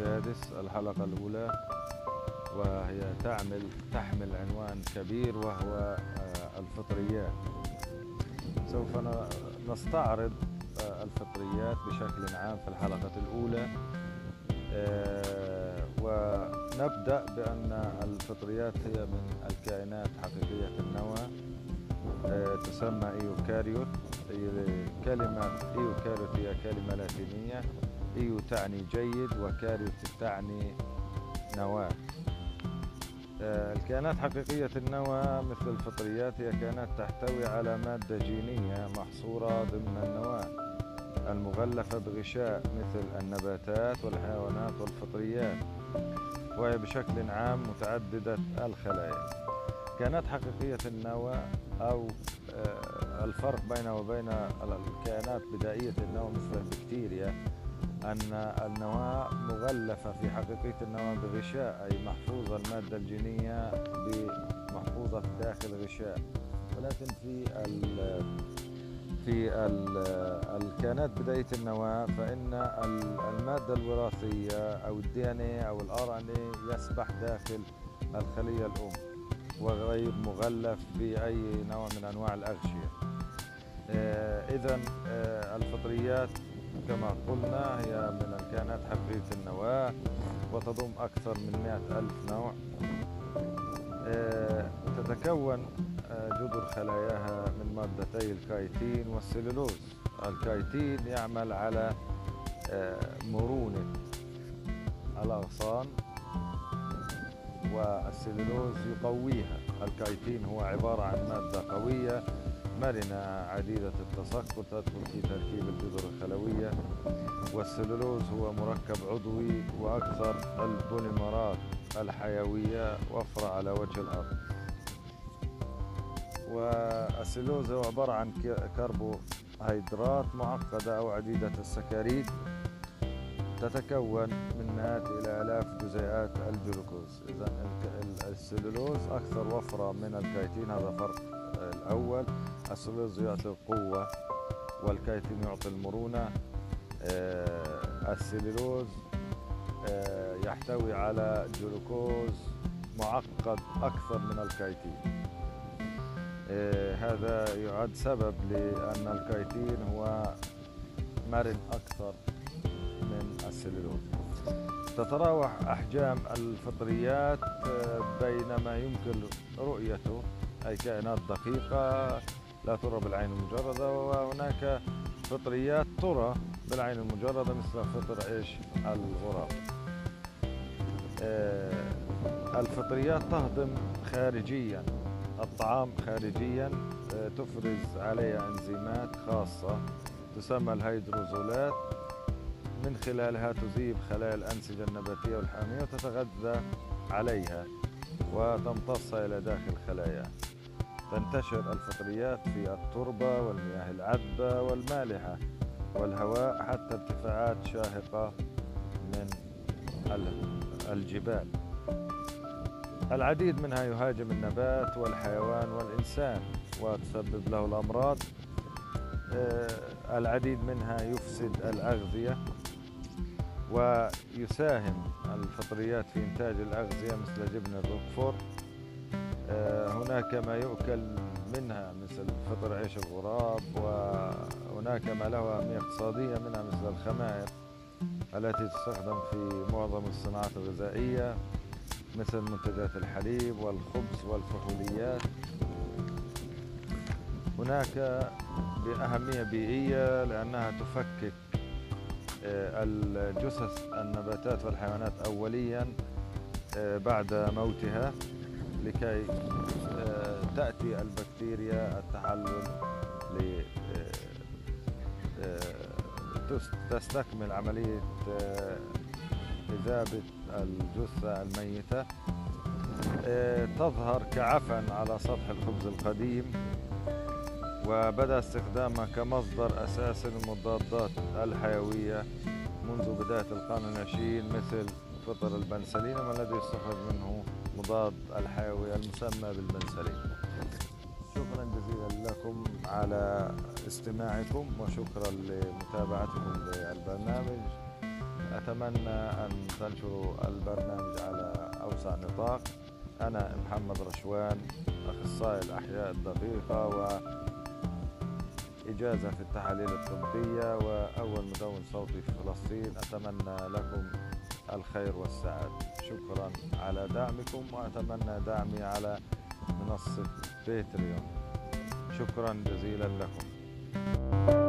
السادس الحلقة الأولى وهي تعمل تحمل عنوان كبير وهو آه، الفطريات. سوف نستعرض آه، الفطريات بشكل عام في الحلقة الأولى. آه، ونبدأ بأن الفطريات هي من الكائنات حقيقية النوى. تسمى إيوكاريوت. كلمة إيوكاريوت هي كلمة لاتينية. إيو تعني جيد وكاريوت تعني نواة. آه، الكائنات حقيقية النوى مثل الفطريات هي كائنات تحتوي على مادة جينية محصورة ضمن النواة المغلفة بغشاء مثل النباتات والحيوانات والفطريات وهي بشكل عام متعددة الخلايا. كائنات حقيقية النوى أو آه، الفرق بينه وبين الكائنات بدائية النوى مثل البكتيريا أن النواة مغلفة في حقيقية النواة بغشاء أي محفوظة المادة الجينية محفوظة داخل غشاء. ولكن في ال في ال- الكائنات بدائية النواة فإن ال- المادة الوراثية أو ال DNA أو ال RNA يسبح داخل الخلية الأم وغير مغلف بأي نوع من أنواع الأغشية. إذا الفطريات كما قلنا هي من الكائنات حقيقية النواة وتضم أكثر من مئة ألف نوع. آه، تتكون آه، جذر خلاياها من مادتي الكايتين والسلولوز الكايتين يعمل على آه، مرونة الأغصان والسلولوز يقويها. الكايتين هو عبارة عن مادة قوية مرنة عديدة التساقط تدخل في تركيب الجذور الخلوية والسلولوز هو مركب عضوي وأكثر البوليمرات الحيوية وفرة على وجه الأرض. والسلولوز هو عبارة عن كربوهيدرات معقدة أو عديدة السكريد تتكون من مئات إلى آلاف جزيئات الجلوكوز. إذا السلولوز أكثر وفرة من الكايتين هذا فرق الأول. السلولوز يعطي القوة والكايتين يعطي المرونة آه، السلولوز آه، يحتوي على جلوكوز معقد أكثر من الكايتين آه، هذا يعد سبب لأن الكايتين هو مرن أكثر من السلولوز تتراوح أحجام الفطريات بين ما يمكن رؤيته أي كائنات دقيقة لا ترى بالعين المجردة وهناك فطريات ترى بالعين المجردة مثل فطر إيش؟ الغراب. آه، الفطريات تهضم خارجيا الطعام خارجيا آه، تفرز عليه إنزيمات خاصة تسمى الهيدروزولات. من خلالها تذيب خلايا الأنسجة النباتية والحيوانية وتتغذى عليها وتمتصها إلى داخل خلاياها. تنتشر الفطريات في التربة والمياه العذبة والمالحة والهواء حتى ارتفاعات شاهقة من ال- الجبال. العديد منها يهاجم النبات والحيوان والإنسان وتسبب له الأمراض. آه، العديد منها يفسد الأغذية ويساهم الفطريات في إنتاج الأغذية مثل جبن الروكفور. هناك ما يؤكل منها مثل فطر عيش الغراب وهناك ما له أهمية اقتصادية منها مثل الخمائر التي تستخدم في معظم الصناعات الغذائية مثل منتجات الحليب والخبز والفحوليات. هناك بأهمية بيئية لأنها تفكك آه، الجثث النباتات والحيوانات أوليا آه، بعد موتها. لكي آه، تأتي البكتيريا التحلل ل آه، آه، عملية إذابة الجثة الميتة. تظهر كعفن على سطح الخبز القديم وبدأ استخدامها كمصدر أساسي للمضادات الحيوية منذ بداية القرن العشرين مثل فطر البنسلين الذي يستخرج منه مضاد الحيوي المسمى بالبنسلين. شكرا جزيلا لكم على استماعكم وشكرا لمتابعتكم للبرنامج. أتمنى أن تنشروا البرنامج على أوسع نطاق. أنا محمد رشوان أخصائي الأحياء الدقيقة وإجازة في التحاليل الطبية وأول مدون صوتي في فلسطين. أتمنى لكم الخير والسعادة. شكرا على دعمكم وأتمنى دعمي على منصة باتريون. شكرا جزيلا لكم.